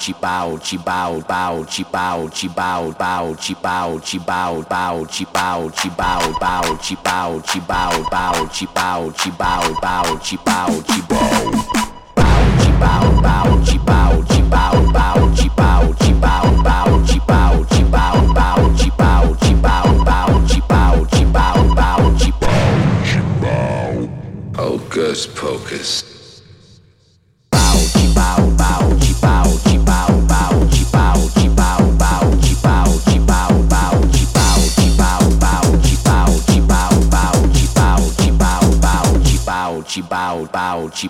chi bao chi bao bao chi bao chi bao bao chi bao chi bao bao chi bao chi bao bao chi bao chi bao bao chi bao chi bao bao chi bao chi bao bao chi bao bao chi about you.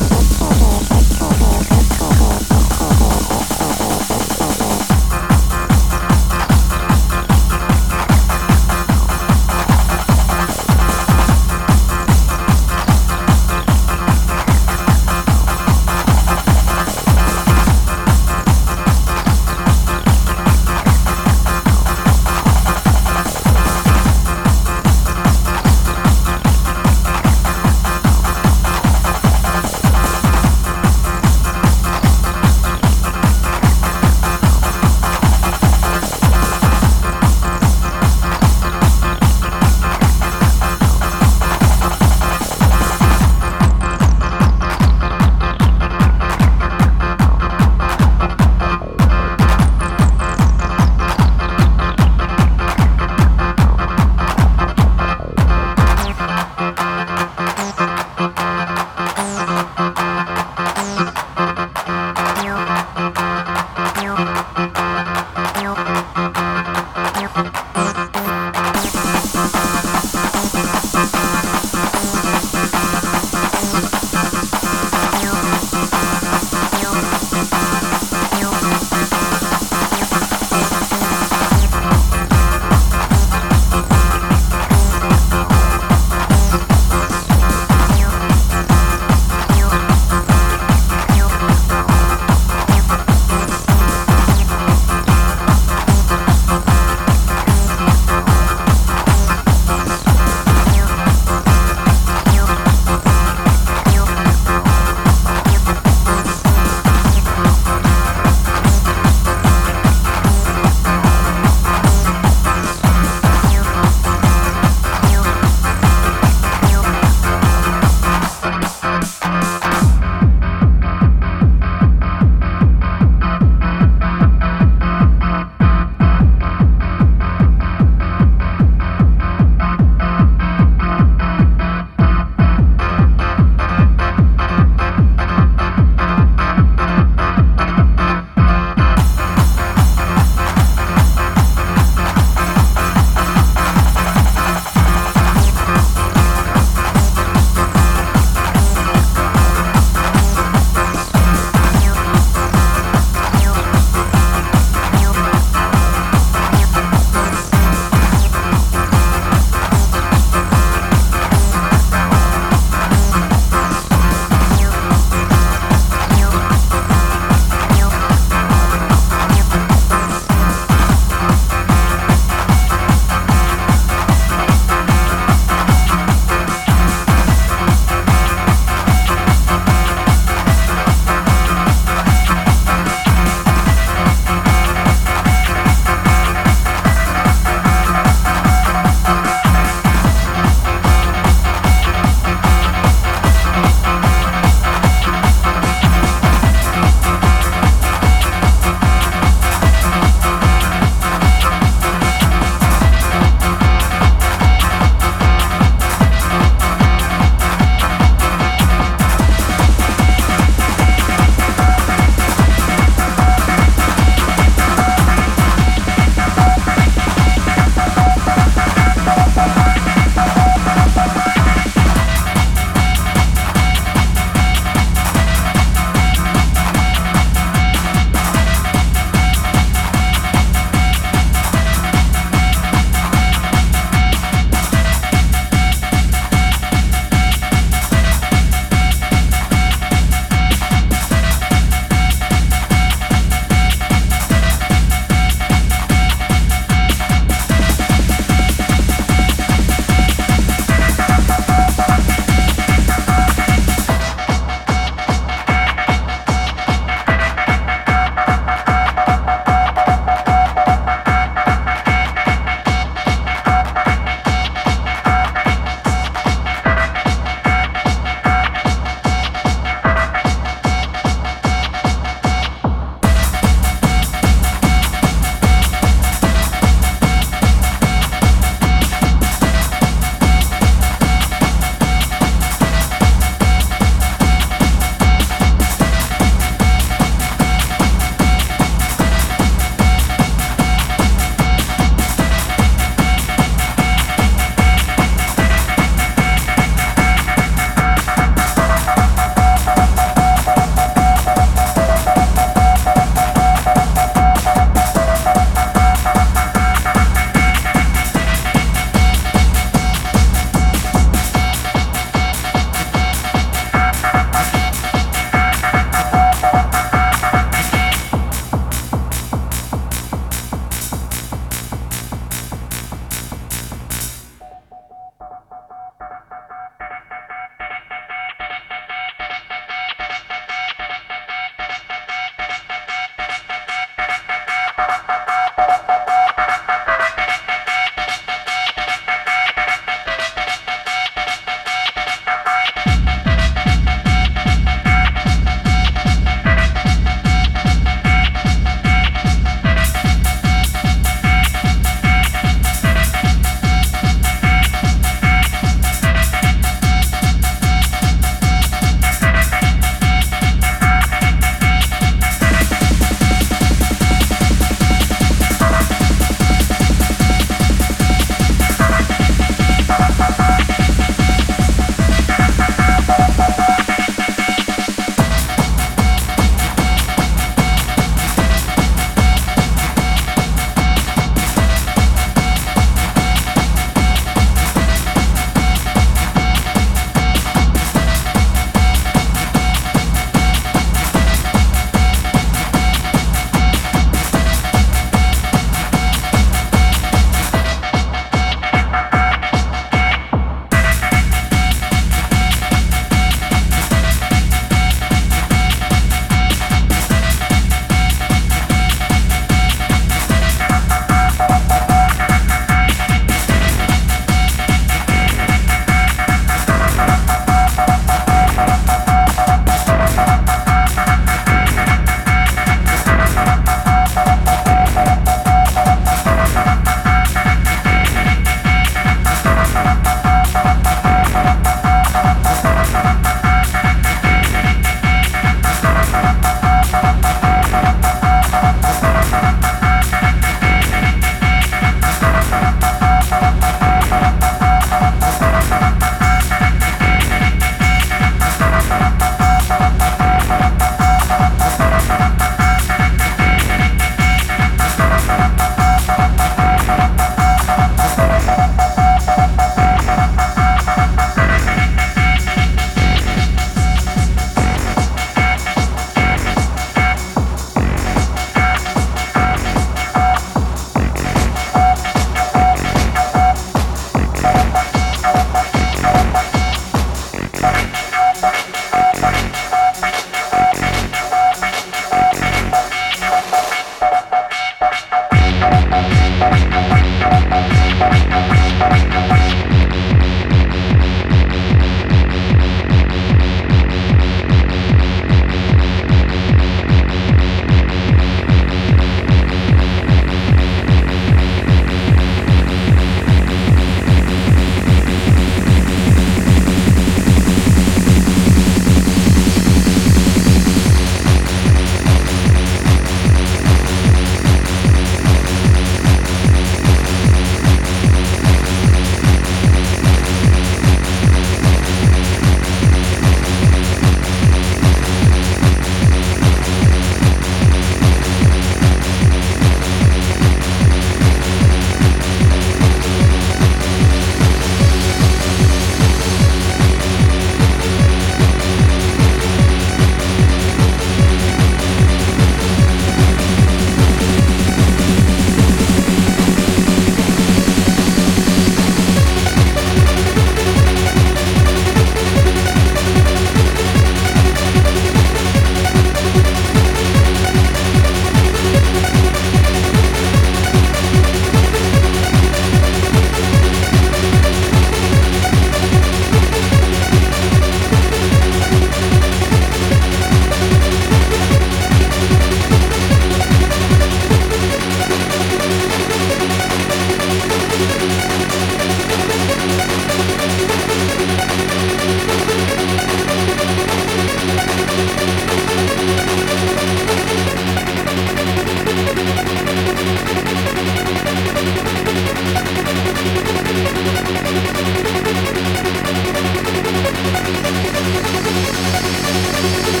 Thank you.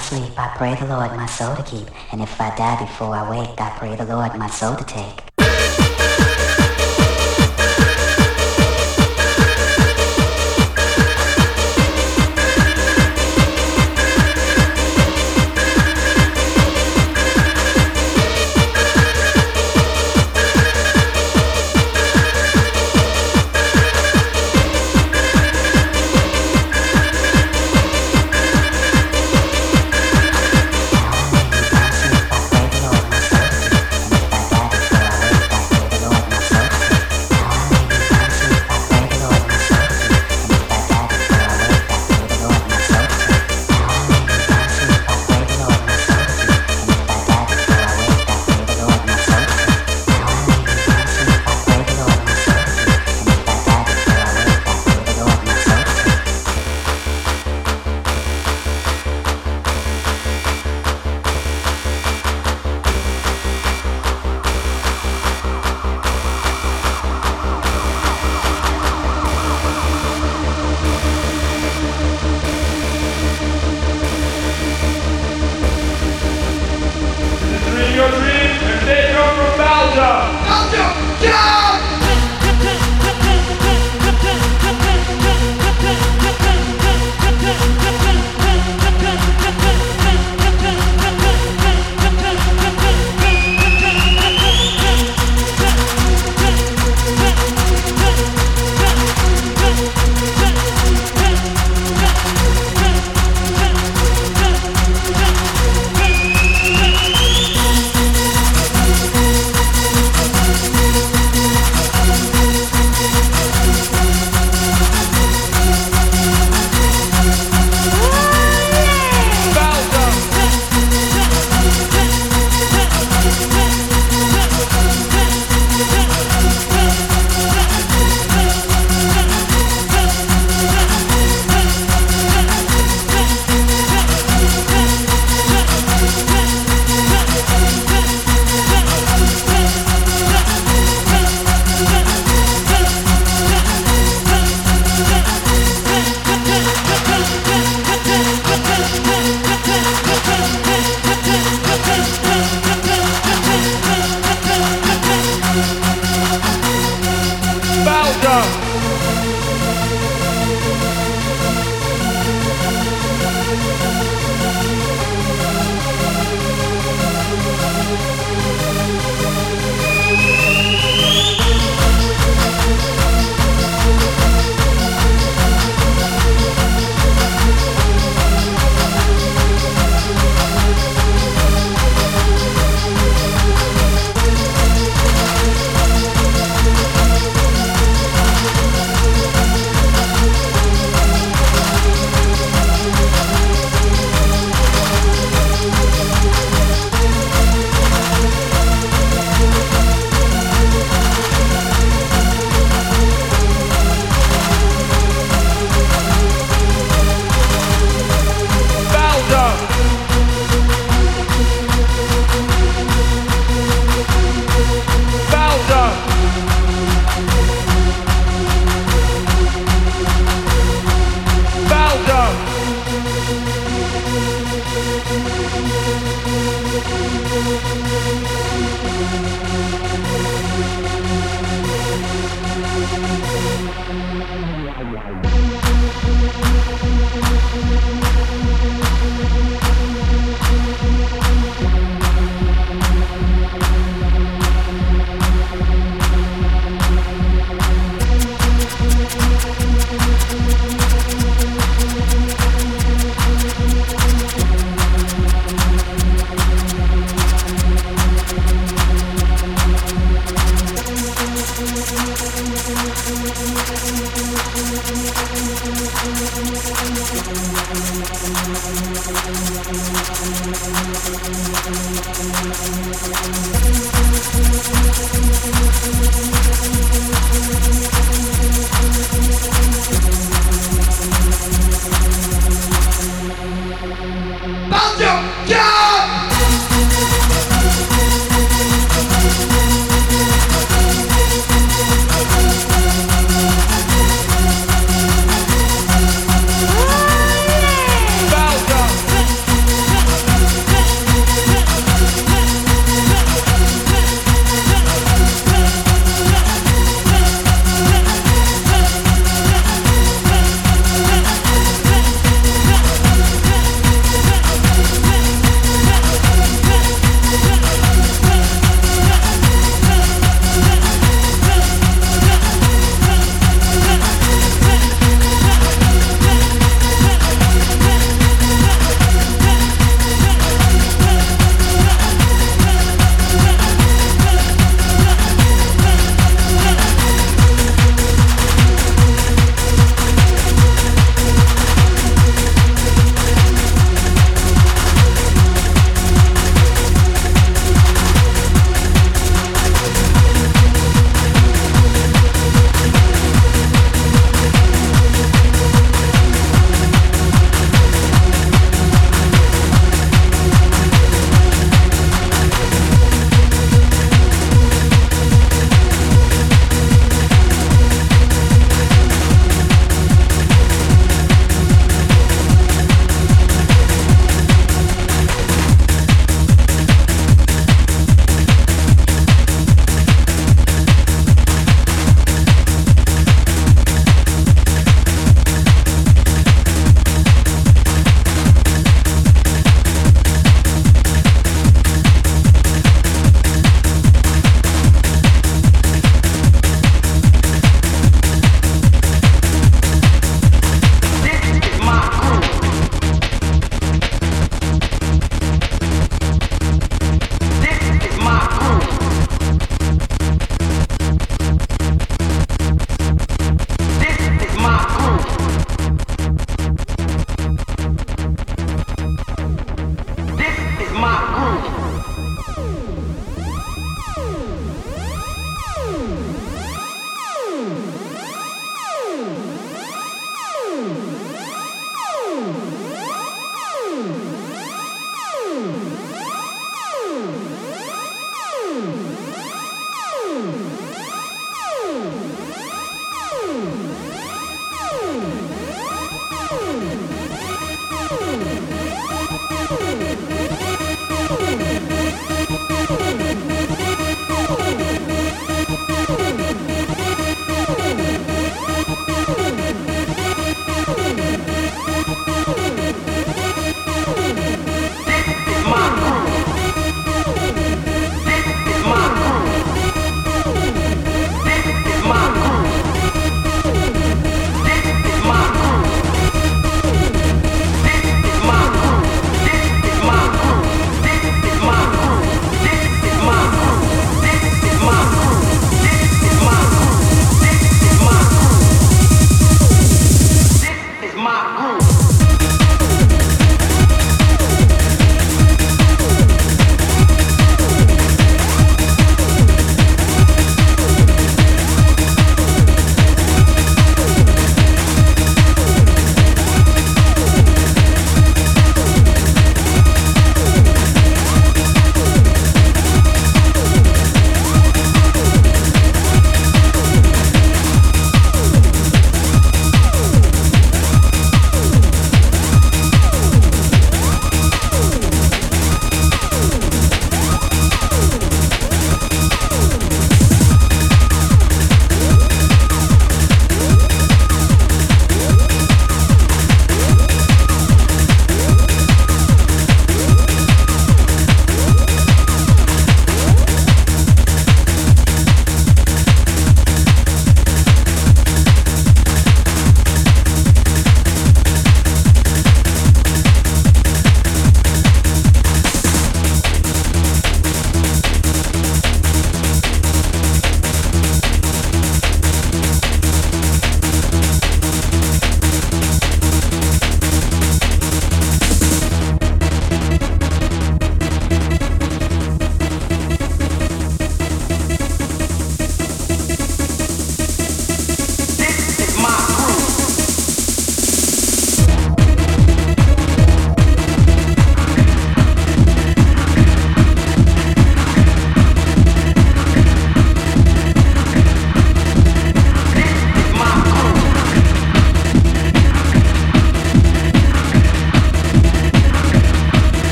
sleep, I pray the Lord my soul to keep. And if I die before I wake, I pray the Lord my soul to take.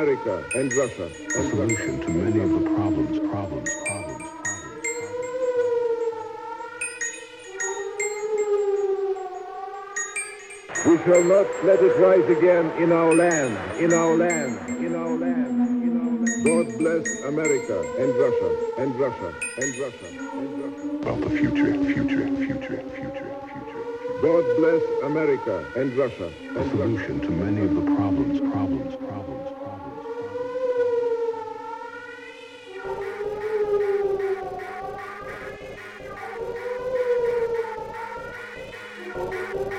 America and Russia. A solution to many of the problems, problems, problems. We shall not let it rise again in our land, in our land, in our land, in our land. God bless America and Russia, and Russia, and Russia, and Russia. About the future, future, future, future, future. God bless America and Russia, A solution to many of the problems, problems, problems, problems, Thank you.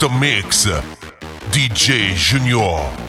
Master Mix, DJ Junior.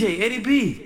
DJ, Eddie B.